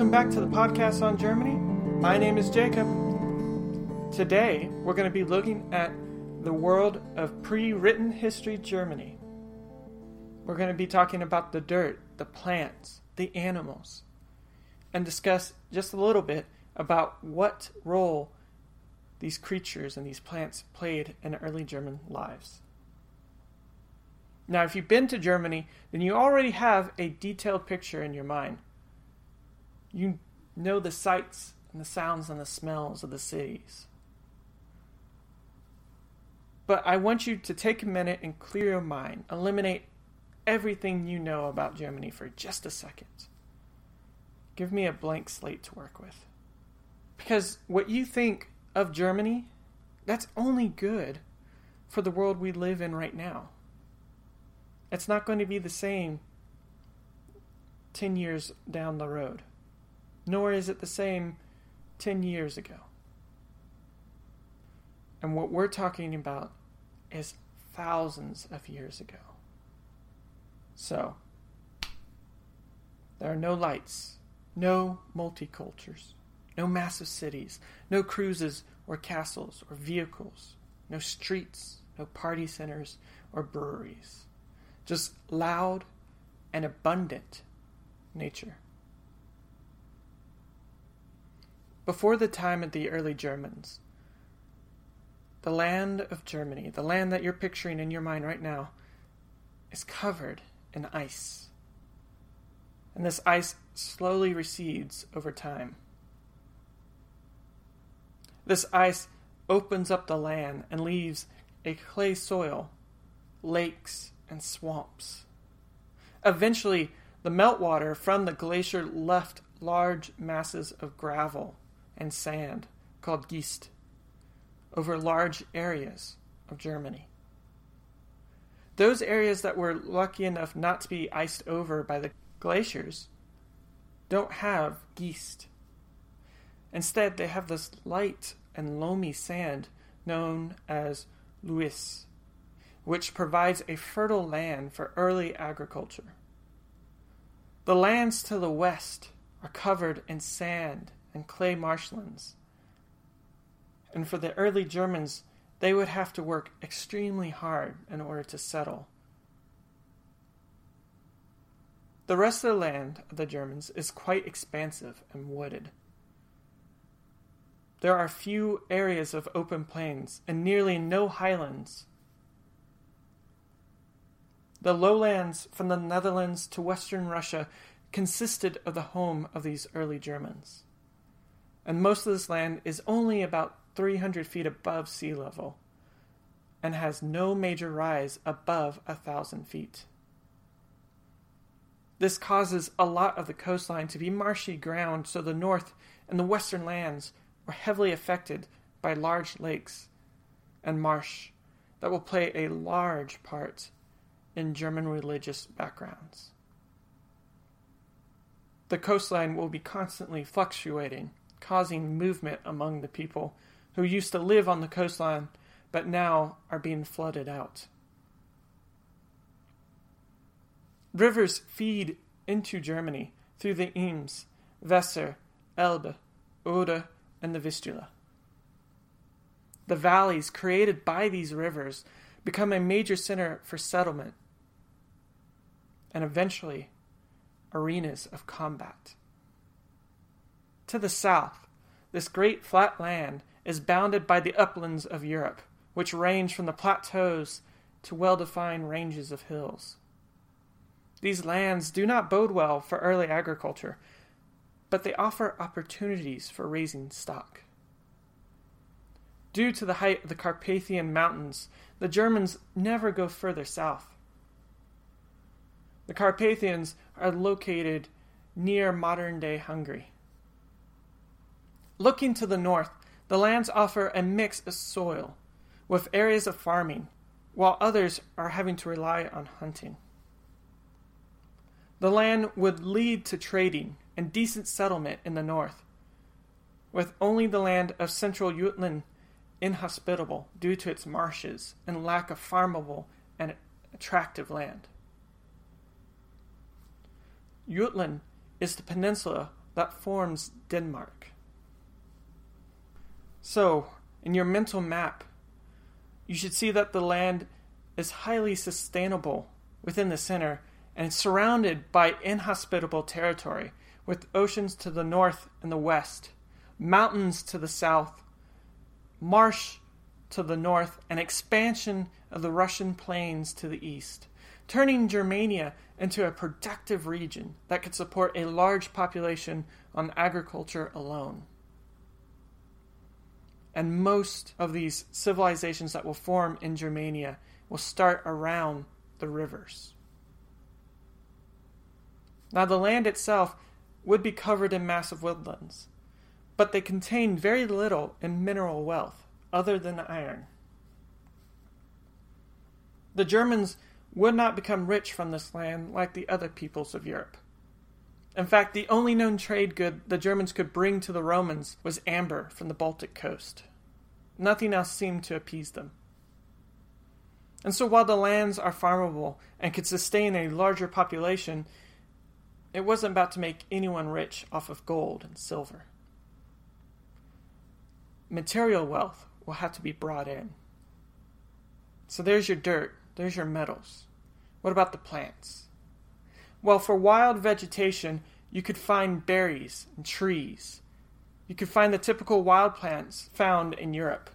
Welcome back to the podcast on Germany. My name is Jacob. Today, we're going to be looking at the world of pre written history Germany. We're going to be talking about the dirt, the plants, the animals, and discuss just a little bit about what role these creatures and these plants played in early German lives. Now, if you've been to Germany, then you already have a detailed picture in your mind. You know the sights and the sounds and the smells of the cities. But I want you to take a minute and clear your mind, eliminate everything you know about Germany for just a second. Give me a blank slate to work with. Because what you think of Germany, that's only good for the world we live in right now. It's not going to be the same 10 years down the road, nor is it the same 10 years ago. And what we're talking about is thousands of years ago. So, there are no lights, no multicultures, no massive cities, no cruises or castles or vehicles, no streets, no party centers or breweries just loud and abundant nature. Before the time of the early Germans, the land of Germany, the land that you're picturing in your mind right now, is covered in ice. And this ice slowly recedes over time. This ice opens up the land and leaves a clay soil, lakes, and swamps. Eventually, the meltwater from the glacier left large masses of gravel and sand called Geest over large areas of Germany. Those areas that were lucky enough not to be iced over by the glaciers don't have Geest. Instead, they have this light and loamy sand known as Loess, which provides a fertile land for early agriculture. The lands to the west are covered in sand and clay marshlands. And for the early Germans, they would have to work extremely hard in order to settle. The rest of the land of the Germans is quite expansive and wooded. There are few areas of open plains and nearly no highlands the lowlands from the Netherlands to western Russia consisted of the home of these early Germans. And most of this land is only about 300 feet above sea level and has no major rise above a thousand feet. This causes a lot of the coastline to be marshy ground, so the north and the western lands were heavily affected by large lakes and marsh that will play a large part in German religious backgrounds. The coastline will be constantly fluctuating, causing movement among the people who used to live on the coastline but now are being flooded out. Rivers feed into Germany through the Ems, Weser, Elbe, Oder, and the Vistula. The valleys created by these rivers become a major center for settlement and eventually arenas of combat. To the south, this great flat land is bounded by the uplands of Europe, which range from the plateaus to well defined ranges of hills. These lands do not bode well for early agriculture, but they offer opportunities for raising stock. Due to the height of the Carpathian Mountains, the Germans never go further south. The Carpathians are located near modern day Hungary. Looking to the north, the lands offer a mix of soil, with areas of farming, while others are having to rely on hunting. The land would lead to trading and decent settlement in the north, with only the land of central Jutland inhospitable due to its marshes and lack of farmable and attractive land. Jutland is the peninsula that forms Denmark. So, in your mental map, you should see that the land is highly sustainable within the center and surrounded by inhospitable territory with oceans to the north and the west, mountains to the south, marsh to the north, and expansion of the Russian plains to the east, turning Germania into a productive region that could support a large population on agriculture alone. And most of these civilizations that will form in Germania will start around the rivers. Now, the land itself would be covered in massive woodlands, but they contain very little in mineral wealth other than iron. The Germans would not become rich from this land like the other peoples of Europe. In fact, the only known trade good the Germans could bring to the Romans was amber from the Baltic coast. Nothing else seemed to appease them. And so, while the lands are farmable and could sustain a larger population, it wasn't about to make anyone rich off of gold and silver. Material wealth will have to be brought in. So, there's your dirt, there's your metals. What about the plants? Well, for wild vegetation, you could find berries and trees. You could find the typical wild plants found in Europe.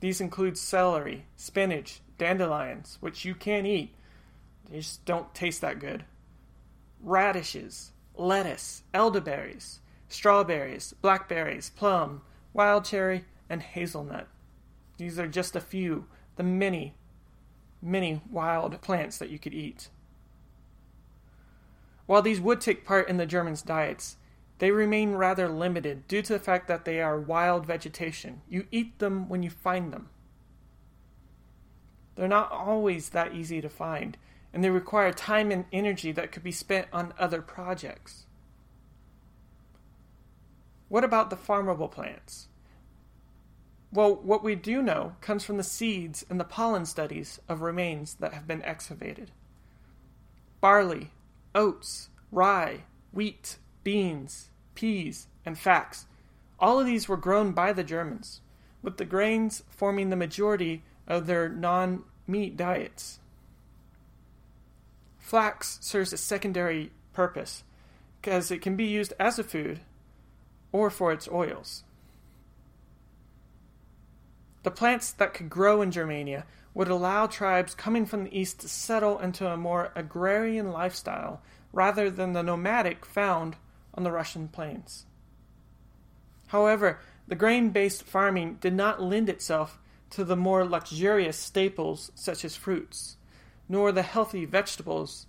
These include celery, spinach, dandelions, which you can eat. They just don't taste that good. Radishes, lettuce, elderberries, strawberries, blackberries, plum, wild cherry, and hazelnut. These are just a few, the many, many wild plants that you could eat. While these would take part in the Germans' diets, they remain rather limited due to the fact that they are wild vegetation. You eat them when you find them. They're not always that easy to find, and they require time and energy that could be spent on other projects. What about the farmable plants? Well, what we do know comes from the seeds and the pollen studies of remains that have been excavated. Barley, oats, rye, wheat, beans, peas, and flax. All of these were grown by the Germans, with the grains forming the majority of their non meat diets. Flax serves a secondary purpose because it can be used as a food or for its oils. The plants that could grow in Germania would allow tribes coming from the east to settle into a more agrarian lifestyle rather than the nomadic found on the Russian plains. However, the grain based farming did not lend itself to the more luxurious staples such as fruits, nor the healthy vegetables,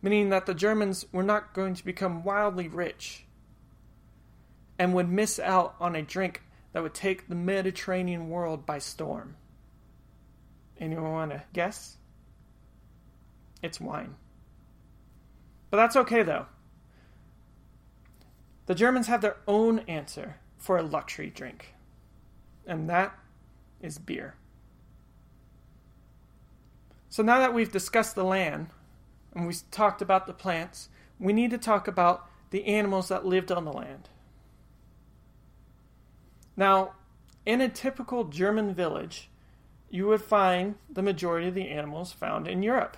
meaning that the Germans were not going to become wildly rich and would miss out on a drink that would take the Mediterranean world by storm. Anyone want to guess? It's wine. But that's okay though. The Germans have their own answer for a luxury drink, and that is beer. So now that we've discussed the land and we've talked about the plants, we need to talk about the animals that lived on the land. Now, in a typical German village, you would find the majority of the animals found in Europe.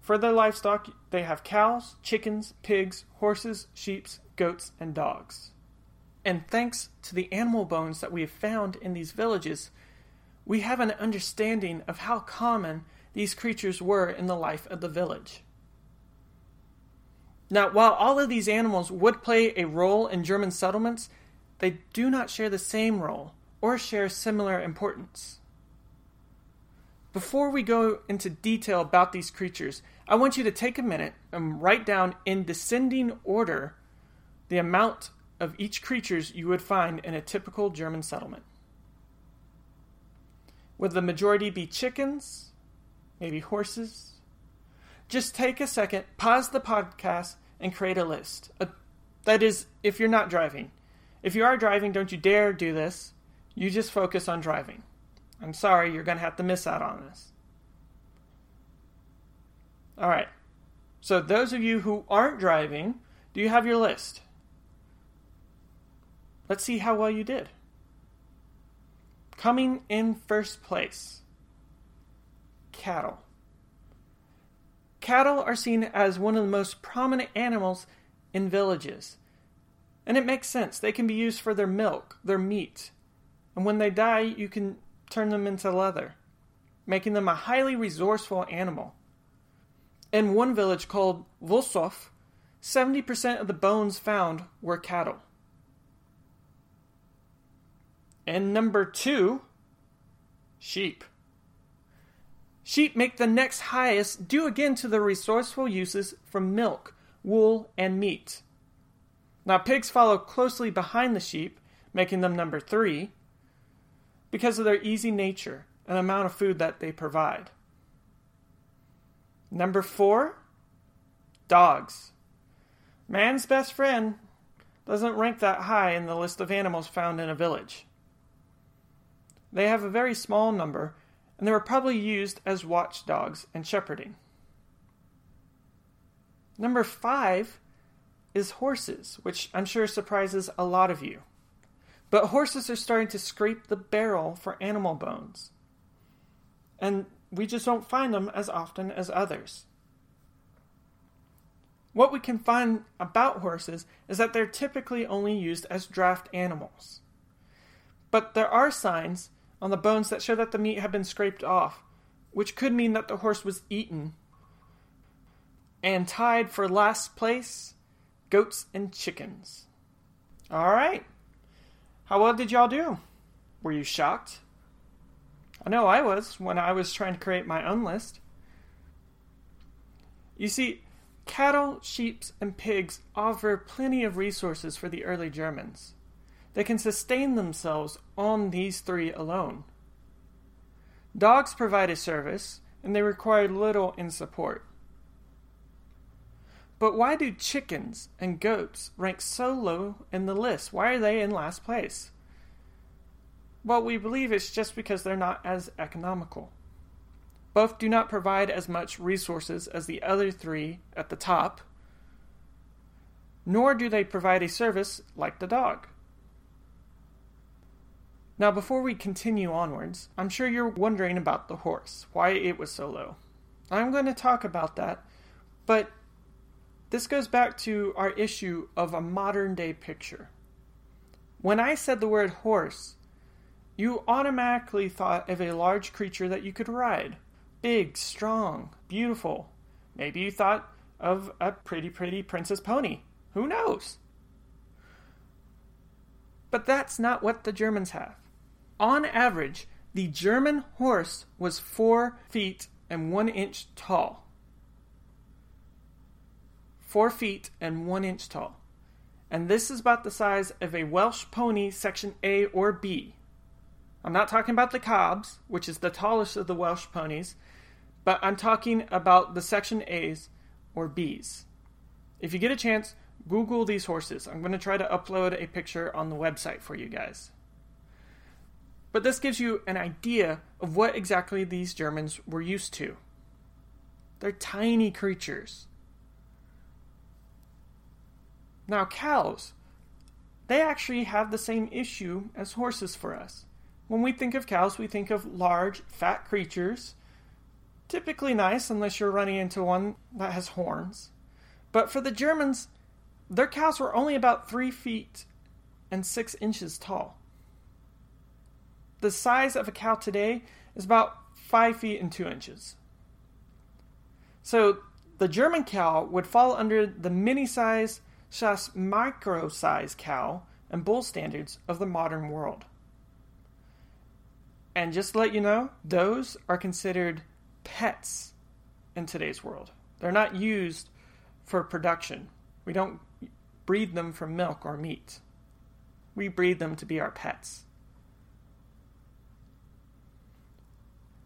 For their livestock, they have cows, chickens, pigs, horses, sheep, goats, and dogs. And thanks to the animal bones that we have found in these villages, we have an understanding of how common these creatures were in the life of the village. Now, while all of these animals would play a role in German settlements, they do not share the same role or share similar importance. Before we go into detail about these creatures, I want you to take a minute and write down in descending order the amount of each creatures you would find in a typical German settlement. Would the majority be chickens? Maybe horses? Just take a second, pause the podcast, and create a list. Uh, that is, if you're not driving. If you are driving, don't you dare do this. You just focus on driving. I'm sorry, you're going to have to miss out on this. All right. So, those of you who aren't driving, Do you have your list? Let's see how well you did. Coming in first place cattle. Cattle are seen as one of the most prominent animals in villages. And it makes sense. They can be used for their milk, their meat. And when they die, you can turn them into leather, making them a highly resourceful animal. In one village called Vosov, 70% of the bones found were cattle. And number two, sheep. Sheep make the next highest due again to their resourceful uses from milk, wool, and meat. Now, pigs follow closely behind the sheep, making them number three, because of their easy nature and amount of food that they provide. Number four, dogs. Man's best friend doesn't rank that high in the list of animals found in a village. They have a very small number and they were probably used as watchdogs and shepherding. Number five is horses, which I'm sure surprises a lot of you. But horses are starting to scrape the barrel for animal bones. And we just don't find them as often as others. What we can find about horses is that they're typically only used as draft animals. But there are signs on the bones that show that the meat had been scraped off, which could mean that the horse was eaten. And tied for last place, goats and chickens. All right. How well did y'all do? Were you shocked? I know I was when I was trying to create my own list. You see, cattle, sheep, and pigs offer plenty of resources for the early Germans. They can sustain themselves on these three alone. Dogs provide a service, and they require little in support. But why do chickens and goats rank so low in the list? Why are they in last place? Well, we believe it's just because they're not as economical. Both do not provide as much resources as the other three at the top, nor do they provide a service like the dog. Now, before we continue onwards, I'm sure you're wondering about the horse, why it was so low. I'm going to talk about that, but this goes back to our issue of a modern day picture. When I said the word horse, you automatically thought of a large creature that you could ride big, strong, beautiful. Maybe you thought of a pretty, pretty princess pony. Who knows? But that's not what the Germans have. On average, the German horse was four feet and one inch tall. Four feet and one inch tall. And this is about the size of a Welsh pony section A or B. I'm not talking about the Cobs, which is the tallest of the Welsh ponies, but I'm talking about the section A's or B's. If you get a chance, Google these horses. I'm going to try to upload a picture on the website for you guys. But this gives you an idea of what exactly these Germans were used to. They're tiny creatures. Now, cows, they actually have the same issue as horses for us. When we think of cows, we think of large, fat creatures, typically nice unless you're running into one that has horns. But for the Germans, their cows were only about three feet and six inches tall the size of a cow today is about 5 feet and 2 inches. So the German cow would fall under the mini size slash micro size cow and bull standards of the modern world. And just to let you know, those are considered pets in today's world. They're not used for production. We don't breed them for milk or meat. We breed them to be our pets.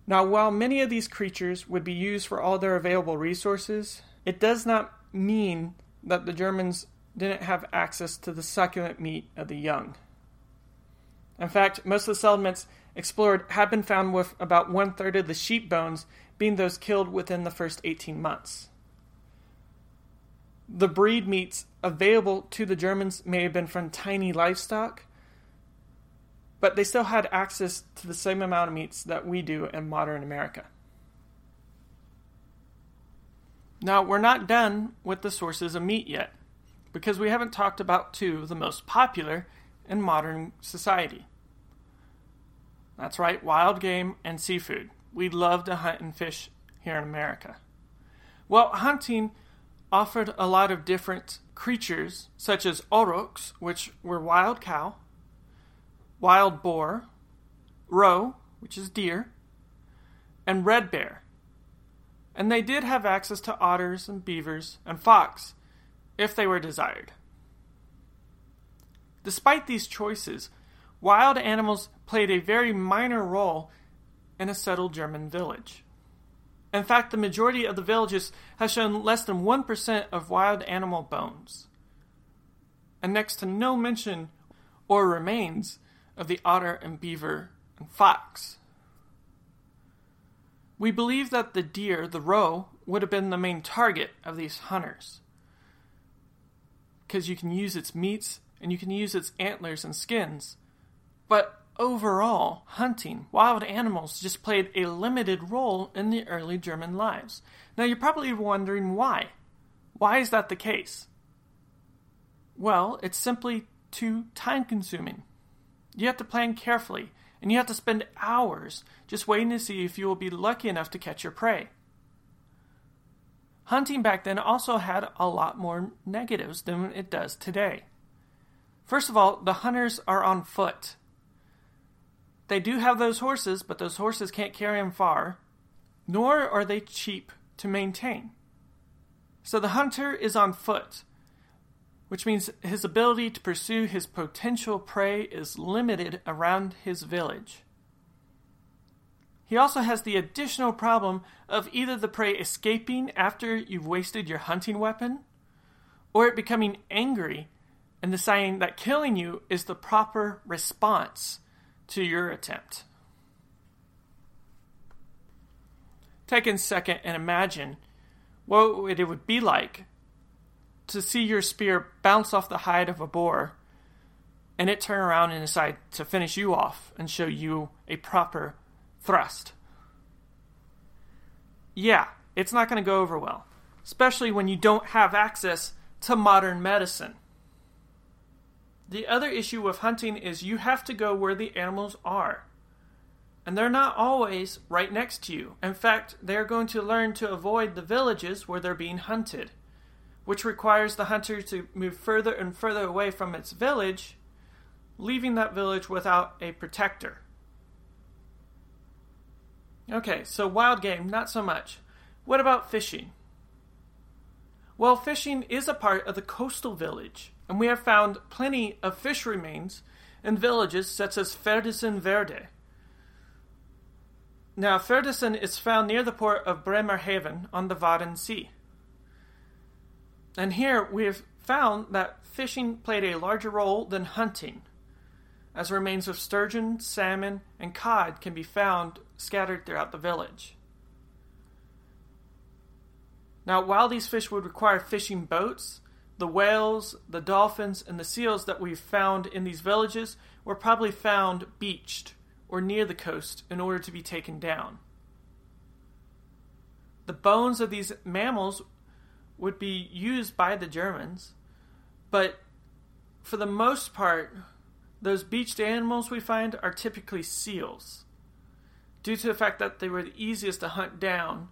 Now, while many of these creatures would be used for all their available resources, it does not mean that the Germans didn't have access to the succulent meat of the young. In fact, most of the settlements explored have been found with about one third of the sheep bones being those killed within the first 18 months. the breed meats available to the Germans may have been from tiny livestock, but they still had access to the same amount of meats that we do in modern America. Now, we're not done with the sources of meat yet, because we haven't talked about two of the most popular in modern society. That's right, wild game and seafood. We love to hunt and fish here in America. Well, hunting offered a lot of different creatures, such as aurochs, which were wild cow, wild boar, roe, which is deer, and red bear. And they did have access to otters and beavers and fox, if they were desired. Despite these choices, wild animals played a very minor role in a settled German village. In fact, the majority of the villages have shown less than 1% of wild animal bones, and next to no mention or remains of the otter and beaver and fox. We believe that the deer, the roe, would have been the main target of these hunters. Because you can use its meats and you can use its antlers and skins. But overall, hunting, wild animals just played a limited role in the early German lives. Now you're probably wondering why. Why is that the case? Well, it's simply too time consuming. You have to plan carefully, and you have to spend hours just waiting to see if you will be lucky enough to catch your prey. Hunting back then also had a lot more negatives than it does today. First of all, the hunters are on foot. They do have those horses, but those horses can't carry them far, nor are they cheap to maintain. So the hunter is on foot, which means his ability to pursue his potential prey is limited around his village. He also has the additional problem of either the prey escaping after you've wasted your hunting weapon, or it becoming angry and deciding that killing you is the proper response to your attempt. Take a second and imagine what it would be like to see your spear bounce off the hide of a boar and it turn around and decide to finish you off and show you a proper thrust. Yeah, it's not going to go over well, especially when you don't have access to modern medicine. The other issue with hunting is you have to go where the animals are. And they're not always right next to you. In fact, they're going to learn to avoid the villages where they're being hunted, which requires the hunter to move further and further away from its village, leaving that village without a protector. Okay, so wild game, not so much. What about fishing? Well, fishing is a part of the coastal village and we have found plenty of fish remains in villages such as Feddersen Wierde. Now, Feddersen is found near the port of Bremerhaven on the Wadden Sea. And here we have found that fishing played a larger role than hunting, as remains of sturgeon, salmon, and cod can be found scattered throughout the village. Now, while these fish would require fishing boats, the whales, the dolphins, and the seals that we've found in these villages were probably found beached or near the coast in order to be taken down. The bones of these mammals would be used by the Germans, but for the most part, those beached animals we find are typically seals, due to the fact that they were the easiest to hunt down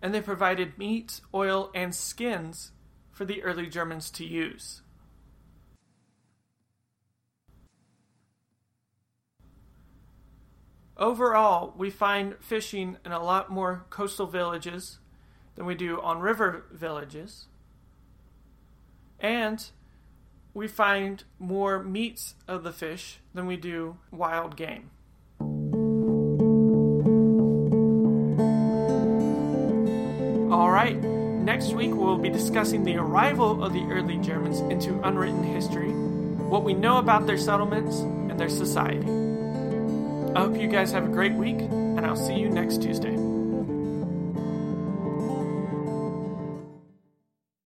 and they provided meat, oil, and skins for the early Germans to use. Overall, we find fishing in a lot more coastal villages than we do on river villages. And we find more meats of the fish than we do wild game. All right. Next week, we'll be discussing the arrival of the early Germans into unwritten history, what we know about their settlements, and their society. I hope you guys have a great week, and I'll see you next Tuesday.